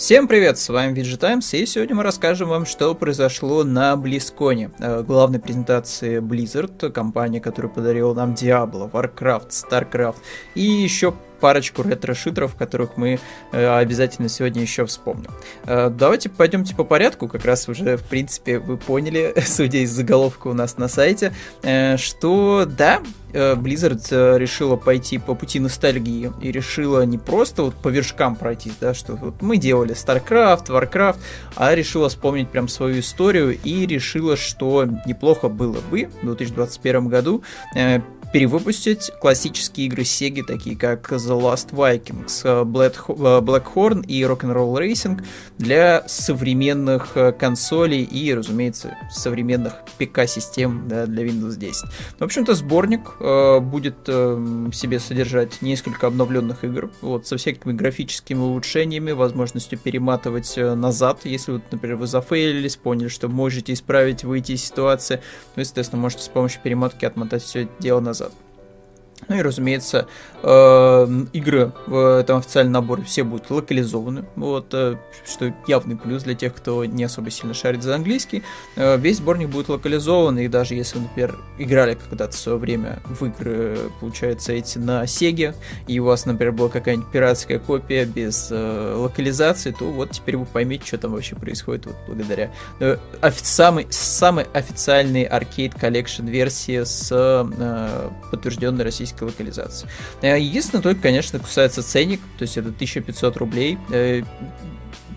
Всем привет, с вами VG Times, и сегодня мы расскажем вам, что произошло на BlizzCon, э, главной презентации Blizzard, компания, которая подарила нам Diablo, Warcraft, StarCraft и еще парочку ретро-шутеров, которых мы э, обязательно сегодня еще вспомним. Э, давайте пойдемте по порядку, как раз уже, в принципе, вы поняли, судя из заголовка у нас на сайте, э, что, да, Blizzard решила пойти по пути ностальгии и решила не просто вот по вершкам пройтись, да, что вот мы делали StarCraft, Warcraft, а решила вспомнить прям свою историю и решила, что неплохо было бы в 2021 году перевыпустить классические игры Sega, такие как The Last Vikings, э, Blackhorn и Rock'n'Roll Racing для современных э, консолей и, разумеется, современных ПК-систем да, для Windows 10. В общем-то, сборник э, будет э, себе содержать несколько обновленных игр, вот, со всякими графическими улучшениями, возможностью перематывать э, назад, если, вот, например, вы зафейлились, поняли, что можете исправить, выйти из ситуации, ну, естественно, можете с помощью перемотки отмотать все это дело назад. Ну и, разумеется, э, игры в этом официальном наборе все будут локализованы, вот, э, что явный плюс для тех, кто не особо сильно шарит за английский. Э, весь сборник будет локализован, и даже если например, играли когда-то в свое время в игры, получается, эти на Сеге, и у вас, например, была какая-нибудь пиратская копия без локализации, то вот теперь вы поймете, что там вообще происходит вот благодаря офи- самой, самой официальной Arcade Collection версии с подтвержденной российской российской локализации. Э, единственное, только, конечно, касается ценник, то есть это 1500 рублей.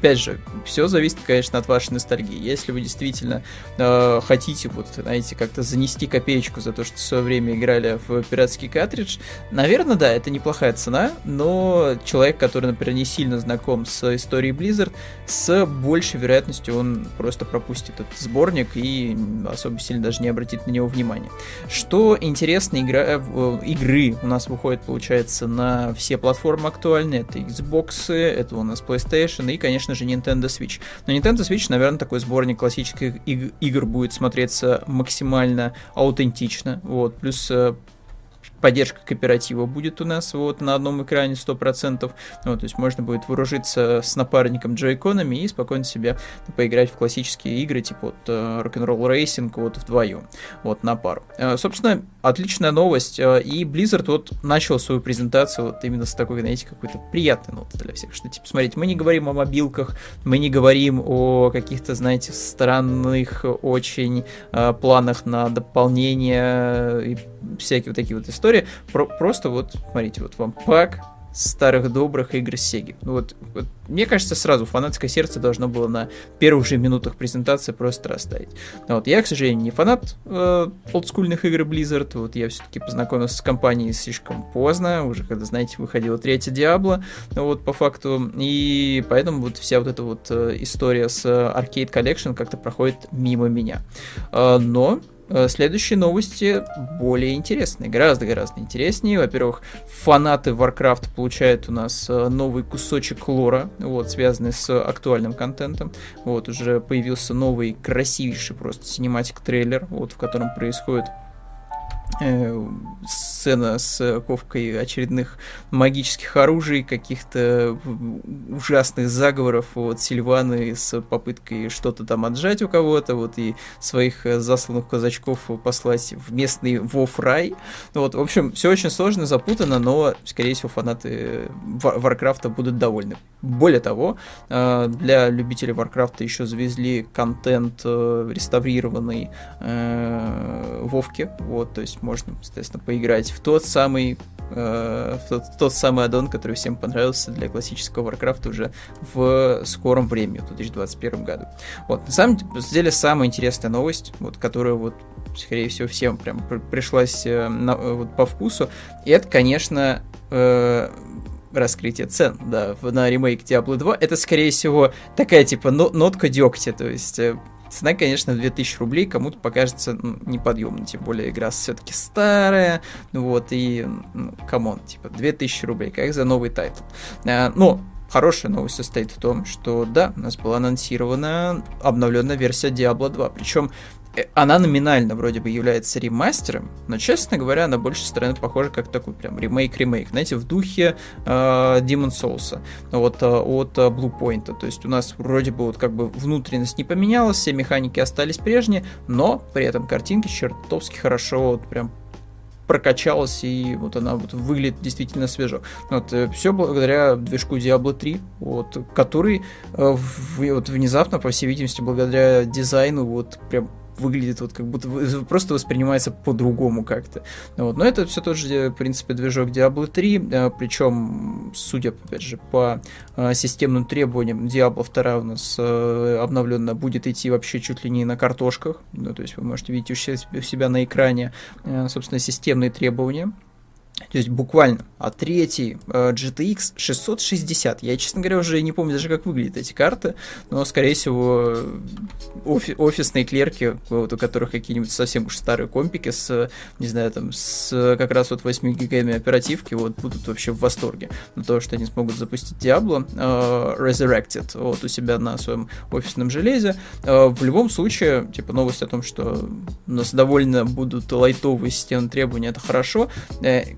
Э, опять же, все зависит, конечно, от вашей ностальгии. Если вы действительно э, хотите, вот, знаете, как-то занести копеечку за то, что в свое время играли в пиратский картридж, наверное, да, это неплохая цена, но человек, который, например, не сильно знаком с историей Blizzard, с большей вероятностью он просто пропустит этот сборник и особо сильно даже не обратит на него внимания. Что интересно, игра, э, игры у нас выходят, получается, на все платформы актуальные. Это Xbox, это у нас PlayStation и, конечно, конечно же, Nintendo Switch. На Nintendo Switch, наверное, такой сборник классических игр будет смотреться максимально аутентично. Вот. Плюс э, поддержка кооператива будет у нас вот на одном экране 100%. Вот, то есть можно будет вооружиться с напарником джойконами и спокойно себе поиграть в классические игры, типа вот э, Rock'n'Roll Racing вот вдвоем, вот на пару. Э, собственно, отличная новость. Э, и Blizzard вот начал свою презентацию вот именно с такой, знаете, какой-то приятной ноты для всех. Что, типа, смотрите, мы не говорим о мобилках, мы не говорим о каких-то, знаете, странных очень планах на дополнение и всякие вот такие вот истории. Про просто вот, смотрите, вот вам пак старых добрых игр Сеги. Ну вот, вот, мне кажется, сразу фанатское сердце должно было на первых же минутах презентации просто растаять. Но вот я, к сожалению, не фанат э, олдскульных игр Blizzard. Вот я все-таки познакомился с компанией слишком поздно, уже когда, знаете, выходила третья Диабло, вот по факту. И поэтому вот вся вот эта вот э, история с Arcade Collection как-то проходит мимо меня. Э, но Э, следующие новости более интересные, гораздо-гораздо интереснее. Во-первых, фанаты Warcraft получают у нас э, новый кусочек лора, вот, связанный с актуальным контентом. Вот, уже появился новый красивейший просто синематик трейлер, вот, в котором происходит Э, сцена с ковкой очередных магических оружий, каких-то ужасных заговоров вот Сильваны с попыткой что-то там отжать у кого-то, вот и своих э, засланных казачков послать в местный Вов-рай. Вот, в общем, все очень сложно, запутано, но, скорее всего, фанаты Варкрафта будут довольны. Более того, э, для любителей Варкрафта еще завезли контент реставрированный Вовки, вот, то есть можно, соответственно, поиграть в тот самый э, в тот, тот самый аддон, который всем понравился для классического Warcraft уже в скором времени, в 2021 году. Вот, на самом деле, самая интересная новость, вот, которая вот скорее всего, всем прям пришлась э, на, вот, по вкусу. Это, конечно, э, раскрытие цен, да, на ремейк Diablo 2. Это, скорее всего, такая, типа, нотка дегтя, то есть э, Цена, конечно, 2000 рублей кому-то покажется ну, неподъемной, тем более игра все-таки старая, вот, и, ну, come on, типа, 2000 рублей, как за новый title. А, но хорошая новость состоит в том, что, да, у нас была анонсирована обновленная версия Diablo 2, причем она номинально вроде бы является ремастером, но, честно говоря, она больше стороны похожа как такой прям ремейк-ремейк, знаете, в духе э, Demon Souls вот, э, от э, Blue Point. То есть у нас вроде бы вот как бы внутренность не поменялась, все механики остались прежние, но при этом картинки чертовски хорошо вот прям прокачалась, и вот она вот выглядит действительно свежо. Вот, э, все благодаря движку Diablo 3, вот, который э, вот, внезапно, по всей видимости, благодаря дизайну, вот прям выглядит вот как будто просто воспринимается по-другому как-то. Вот. Но это все тот же, в принципе, движок Diablo 3, э, причем, судя, опять же, по э, системным требованиям, Diablo 2 у нас э, обновленно будет идти вообще чуть ли не на картошках, ну, то есть вы можете видеть у себя на экране, собственно, системные требования то есть буквально. А третий э, GTX 660. Я, честно говоря, уже не помню даже, как выглядят эти карты, но, скорее всего, офи- офисные клерки, вот, у которых какие-нибудь совсем уж старые компики с, не знаю, там, с как раз вот 8 гигами оперативки, вот, будут вообще в восторге на то, что они смогут запустить Diablo э, Resurrected вот у себя на своем офисном железе. Э, в любом случае, типа, новость о том, что у нас довольно будут лайтовые системные требования, это хорошо. Э,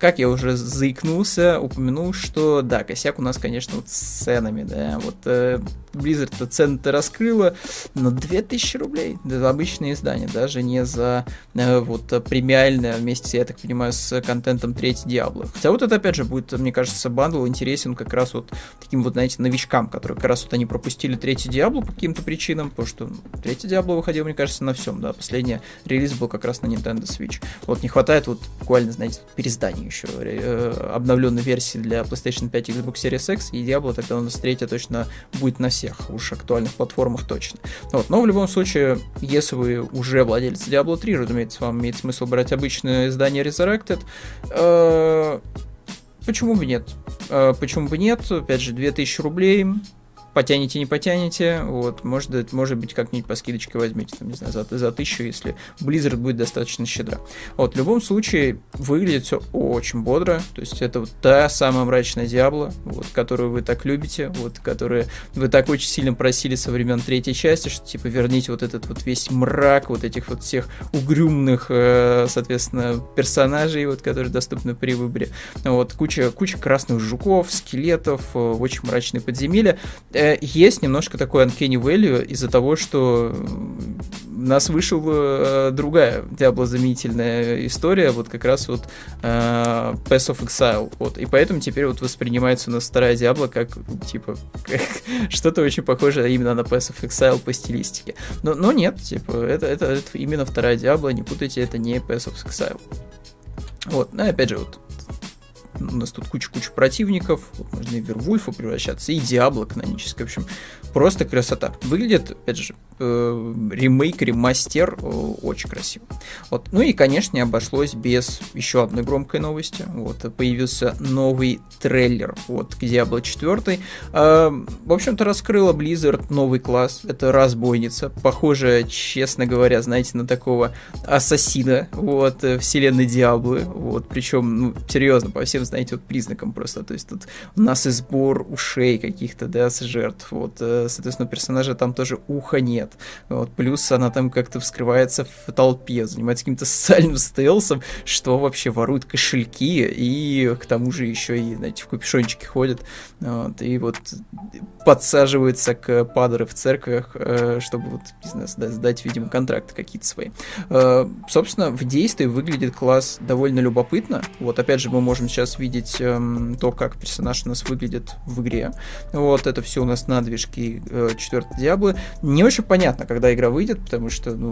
как я уже заикнулся, упомянул, что да, косяк у нас, конечно, вот с ценами, да, вот э, Blizzard-то цены-то раскрыла, но 2000 рублей за обычное издание, даже не за э, вот премиальное вместе, я так понимаю, с контентом третий Диабло. Хотя вот это, опять же, будет, мне кажется, бандл интересен как раз вот таким вот, знаете, новичкам, которые как раз вот они пропустили третий Диабло по каким-то причинам, потому что ну, третий Диабло выходил, мне кажется, на всем, да, последний релиз был как раз на Nintendo Switch. Вот не хватает вот буквально, знаете, переиздания еще э, обновленной версии для PlayStation 5 и Xbox Series X, и Diablo тогда у нас третья точно будет на всех уж актуальных платформах точно. Вот. Но в любом случае, если вы уже владелец Diablo 3, разумеется, вам имеет смысл брать обычное издание Resurrected. Э, почему бы нет? Э, почему бы нет? Опять же, 2000 рублей потянете, не потянете, вот, может, может быть, как-нибудь по скидочке возьмите, там, не знаю, за, за тысячу, если Blizzard будет достаточно щедро. Вот, в любом случае, выглядит все очень бодро, то есть это вот та самая мрачная Диабло, вот, которую вы так любите, вот, которую вы так очень сильно просили со времен третьей части, что, типа, верните вот этот вот весь мрак вот этих вот всех угрюмных, э, соответственно, персонажей, вот, которые доступны при выборе. Вот, куча, куча красных жуков, скелетов, э, очень мрачные подземелья, есть немножко такой uncanny value из-за того, что у нас вышла э, другая диаблозаменительная история, вот как раз вот э, Pass of Exile, вот, и поэтому теперь вот воспринимается у нас вторая Диабло как, типа, что-то очень похожее именно на Pass of Exile по стилистике. Но, но нет, типа, это, это, это именно вторая Диабло, не путайте, это не Pass of Exile. Вот, ну опять же, вот у нас тут куча-куча противников, вот можно и в Вервульфа превращаться, и Диабло каноническое, в общем, просто красота. Выглядит, опять же, э, ремейк, ремастер э, очень красиво. Вот. Ну и, конечно, не обошлось без еще одной громкой новости. Вот, появился новый трейлер вот, к Diablo 4. Э, в общем-то, раскрыла Blizzard новый класс. Это разбойница. Похоже, честно говоря, знаете, на такого ассасина вот, вселенной Диаблы. Вот, причем, ну, серьезно, по всем, знаете, вот признакам просто. То есть тут у нас и сбор ушей каких-то, да, с жертв. Вот, э, соответственно, персонажа там тоже уха нет. Вот, плюс она там как-то вскрывается в толпе, занимается каким-то социальным стелсом, что вообще ворует кошельки и к тому же еще и, знаете, в капюшончике ходит. Вот, и вот подсаживается к падры в церквях, э, чтобы вот, не знаю, сдать, видимо, контракты какие-то свои. Э, собственно, в действии выглядит класс довольно любопытно. Вот, опять же, мы можем сейчас видеть эм, то, как персонаж у нас выглядит в игре. Вот, это все у нас на движке э, 4 Диаблы. Не очень понятно, когда игра выйдет, потому что, ну,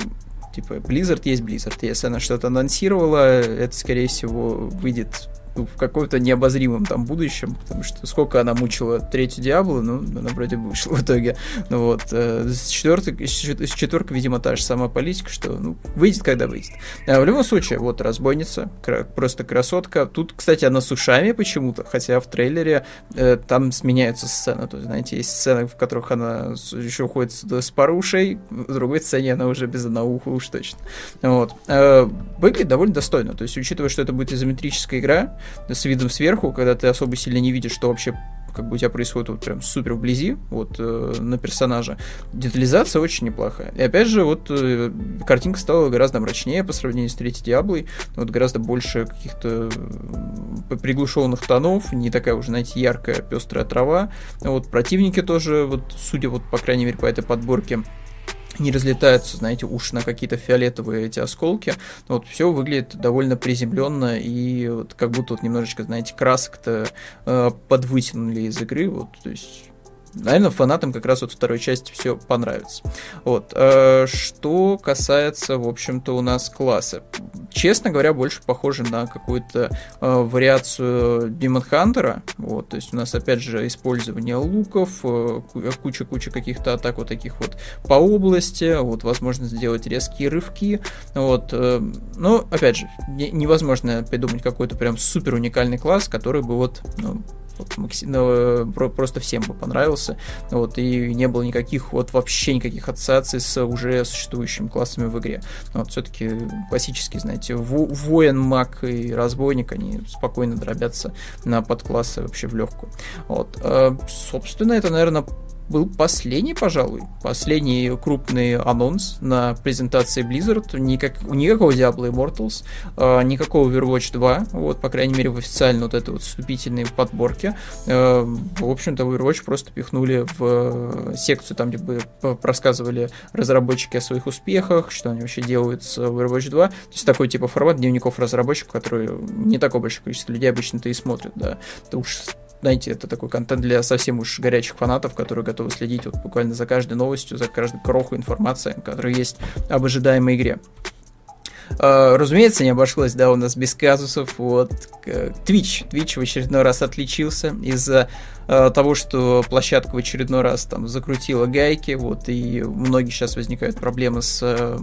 типа, Blizzard есть Blizzard. Если она что-то анонсировала, это, скорее всего, выйдет ну, в каком-то необозримом там будущем, потому что сколько она мучила третью Диаблу, ну, она вроде бы вышла в итоге. Ну вот, э, с четвертой, с четверкой, видимо, та же самая политика, что, ну, выйдет, когда выйдет. А в любом случае, вот, разбойница, просто красотка. Тут, кстати, она с ушами почему-то, хотя в трейлере э, там сменяются сцены, то есть, знаете, есть сцены, в которых она еще уходит с, с пару в другой сцене она уже без одного уха уж точно. Вот. Э, выглядит довольно достойно, то есть, учитывая, что это будет изометрическая игра, с видом сверху, когда ты особо сильно не видишь, что вообще как бы у тебя происходит вот прям супер вблизи, вот э, на персонажа. Детализация очень неплохая. И опять же, вот э, картинка стала гораздо мрачнее по сравнению с третьей Диаблой, вот гораздо больше каких-то э, приглушенных тонов, не такая уже, знаете, яркая пестрая трава. Вот противники тоже, вот судя вот по крайней мере по этой подборке, не разлетаются, знаете, уж на какие-то фиолетовые эти осколки. Вот все выглядит довольно приземленно и вот как будто вот немножечко, знаете, красок-то э, подвытянули из игры. Вот, то есть наверное, фанатам как раз вот второй части все понравится. Вот. Э, что касается, в общем-то, у нас класса. Честно говоря, больше похоже на какую-то э, вариацию Demon Hunter. Вот. То есть у нас, опять же, использование луков, э, куча-куча каких-то атак вот таких вот по области, вот, возможность сделать резкие рывки. Вот. Но, опять же, невозможно придумать какой-то прям супер уникальный класс, который бы вот ну, вот, ну, просто всем бы понравился. Вот, и не было никаких, вот вообще никаких ассоциаций с уже существующими классами в игре. Вот, все-таки классические, знаете, воин, маг и разбойник, они спокойно дробятся на подклассы вообще в легкую. Вот, а, собственно, это, наверное, был последний, пожалуй, последний крупный анонс на презентации Blizzard. Никак, никакого Diablo Immortals, э, никакого Overwatch 2, вот, по крайней мере, в официальной вот этой вот вступительной подборке. Э, в общем-то, Overwatch просто пихнули в секцию, там, где бы рассказывали разработчики о своих успехах, что они вообще делают с Overwatch 2. То есть такой типа формат дневников разработчиков, который не такое большое количество людей обычно-то и смотрят, да. Это уж знаете, это такой контент для совсем уж горячих фанатов, которые готовы следить вот буквально за каждой новостью, за каждой кроху информации, которая есть об ожидаемой игре. Uh, разумеется, не обошлось, да, у нас без казусов. Вот Twitch. Twitch в очередной раз отличился из-за Э, того, что площадка в очередной раз там закрутила гайки, вот, и у многих сейчас возникают проблемы с э,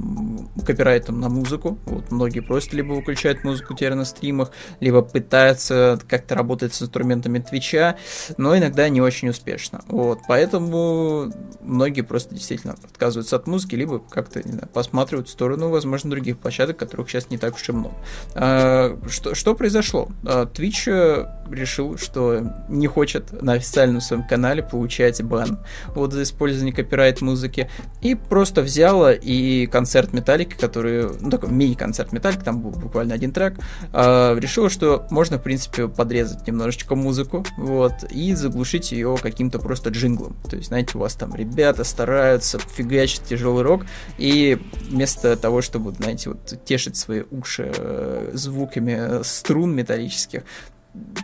копирайтом на музыку, вот, многие просто либо выключают музыку теперь на стримах, либо пытаются как-то работать с инструментами Твича, но иногда не очень успешно, вот, поэтому многие просто действительно отказываются от музыки, либо как-то, не знаю, посматривают в сторону, возможно, других площадок, которых сейчас не так уж и много. А, что, что произошло? А, Twitch решил, что не хочет на официальном своем канале получать бан вот за использование копирайт музыки. И просто взяла и концерт Металлики, который, ну такой мини-концерт Металлики, там был буквально один трек, э, решила, что можно, в принципе, подрезать немножечко музыку, вот, и заглушить ее каким-то просто джинглом. То есть, знаете, у вас там ребята стараются, фигачить тяжелый рок, и вместо того, чтобы, знаете, вот тешить свои уши э, звуками струн металлических,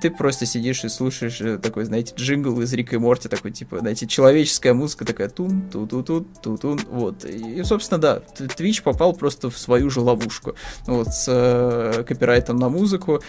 ты просто сидишь и слушаешь э, такой, знаете, джингл из Рика и Морти, такой, типа, знаете, человеческая музыка такая тун ту ту ту ту тун вот. И, собственно, да, Twitch попал просто в свою же ловушку, вот, с э, копирайтом на музыку.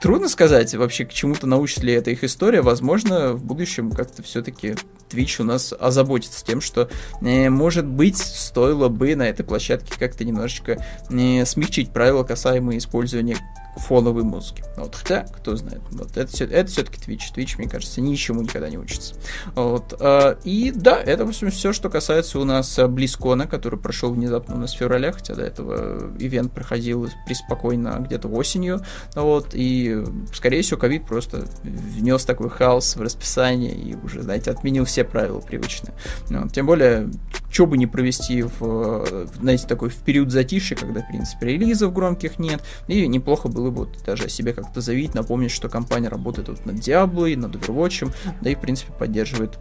Трудно сказать вообще, к чему-то научит ли эта их история, возможно, в будущем как-то все-таки Twitch у нас озаботится тем, что, э, может быть, стоило бы на этой площадке как-то немножечко э, смягчить правила касаемые использования фоновой музыки. Вот, хотя, кто знает. Вот, это, все, это все-таки Twitch. Twitch, мне кажется, ничему никогда не учится. Вот, э, и да, это, в общем, все, что касается у нас Близкона, который прошел внезапно у нас в феврале, хотя до этого ивент проходил преспокойно где-то осенью. Вот, и, скорее всего, ковид просто внес такой хаос в расписание и уже, знаете, отменил все правила привычные. Вот, тем более, что бы не провести в, знаете, такой в период затишья, когда, в принципе, релизов громких нет, и неплохо было бы вот даже о себе как-то заявить, напомнить, что компания работает вот над Diablo, над Overwatch, да и, в принципе, поддерживает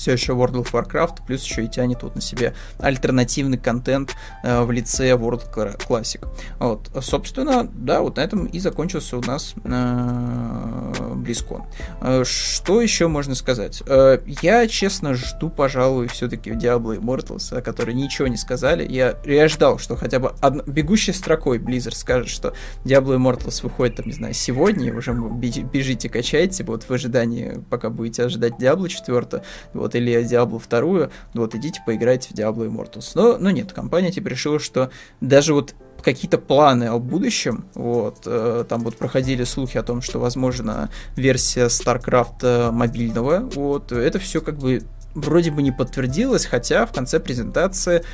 все еще World of Warcraft, плюс еще и тянет вот на себе альтернативный контент э, в лице World Classic. Вот, собственно, да, вот на этом и закончился у нас э, BlizzCon. Э, что еще можно сказать? Э, я, честно, жду, пожалуй, все-таки Diablo Immortals, о которой ничего не сказали. Я, я ждал, что хотя бы од... бегущей строкой Blizzard скажет, что Diablo Immortals выходит, там, не знаю, сегодня, и уже бежите, качайте, вот в ожидании, пока будете ожидать Diablo 4, вот, или Diablo 2, вот, идите поиграйте в Diablo Immortals. Но, но нет, компания типа решила, что даже вот какие-то планы о будущем. Вот, э, там вот проходили слухи о том, что возможно версия StarCraft э, мобильного. Вот, это все как бы вроде бы не подтвердилось, хотя в конце презентации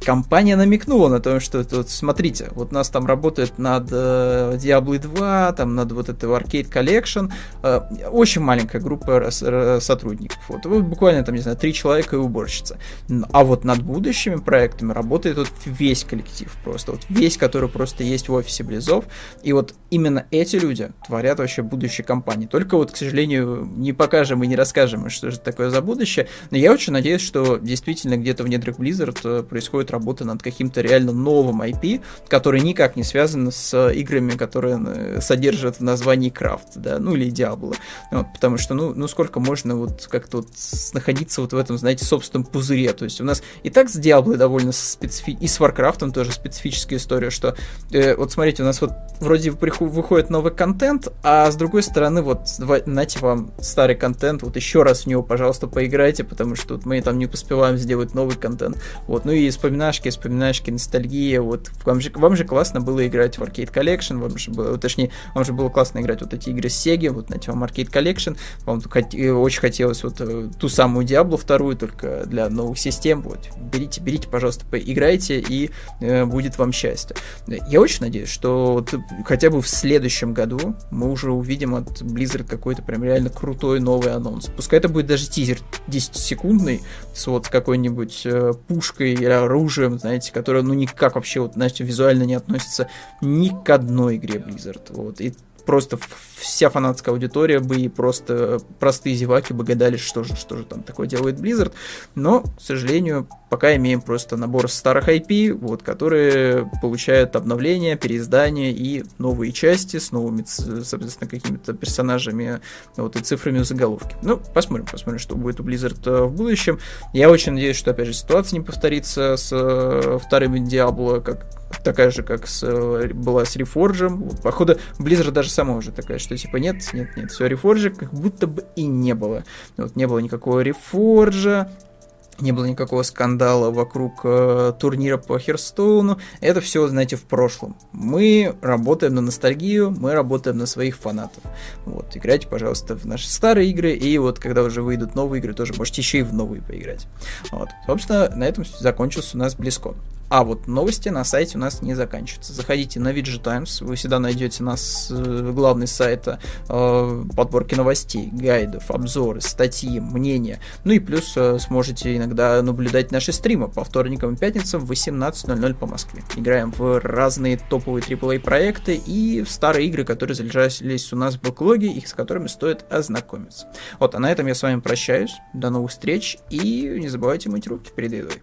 компания намекнула на то, что вот, смотрите, вот нас там работает над э, Diablo 2, там над вот этой Arcade Collection, э, очень маленькая группа сотрудников. Вот, вот буквально там, не знаю, три человека и уборщица. А вот над будущими проектами работает вот весь коллектив просто, вот весь, который просто есть в офисе Близов. И вот именно эти люди творят вообще будущее компании. Только вот, к сожалению, не покажем и не расскажем, что же такое за будущее. Но я очень надеюсь, что действительно где-то в недрах Blizzard э, происходит работа над каким-то реально новым IP, который никак не связан с играми, которые э, содержат в названии Крафт, да, ну или Diablo. Вот, потому что, ну, ну сколько можно вот как-то вот находиться вот в этом, знаете, собственном пузыре. То есть у нас и так с Diablo довольно специфи... и с Warcraft тоже специфическая история, что э, вот смотрите, у нас вот вроде выходит новый контент, а с другой стороны, вот, знаете, вам старый контент, вот еще раз в него, пожалуйста, поиграйте, потому что вот мы там не успеваем сделать новый контент. Вот, ну и вспоминашки, вспоминашки, ностальгия, вот, вам же, вам же классно было играть в Arcade Collection, вам же было, точнее, вам же было классно играть вот эти игры с Sega, вот, знаете, вам Arcade Collection, вам очень хотелось вот э, ту самую Diablo вторую, только для новых систем, вот, берите, берите, пожалуйста, поиграйте, и э, будет вам счастье. Я очень надеюсь, что вот хотя бы в следующем году мы уже увидим от Blizzard какой-то прям реально крутой новый анонс. Пускай это будет даже тизер 10-секундный с вот какой-нибудь э, пушкой или оружием, знаете, которое ну никак вообще вот, знаете, визуально не относится ни к одной игре Blizzard. Вот. И просто вся фанатская аудитория бы и просто простые зеваки бы гадали, что же, что же там такое делает Blizzard. Но, к сожалению, пока имеем просто набор старых IP, вот, которые получают обновления, переиздания и новые части с новыми, соответственно, какими-то персонажами вот, и цифрами в заголовке. Ну, посмотрим, посмотрим, что будет у Blizzard э, в будущем. Я очень надеюсь, что, опять же, ситуация не повторится с э, вторым Diablo, как такая же, как с, э, была с Reforge. Походу, Blizzard даже сама уже такая, что типа нет, нет, нет, все Reforge как будто бы и не было. Вот не было никакого Reforge, не было никакого скандала вокруг э, турнира по Херстоуну. Это все, знаете, в прошлом. Мы работаем на ностальгию, мы работаем на своих фанатов. Вот, играйте, пожалуйста, в наши старые игры, и вот когда уже выйдут новые игры, тоже можете еще и в новые поиграть. Вот. Собственно, на этом закончился у нас близко. А вот новости на сайте у нас не заканчиваются. Заходите на VG Times, вы всегда найдете нас э, главный сайта э, подборки новостей, гайдов, обзоры, статьи, мнения. Ну и плюс э, сможете иногда наблюдать наши стримы по вторникам и пятницам в 18.00 по Москве. Играем в разные топовые AAA проекты и в старые игры, которые залежались у нас в бэклоге и с которыми стоит ознакомиться. Вот, а на этом я с вами прощаюсь. До новых встреч и не забывайте мыть руки перед едой.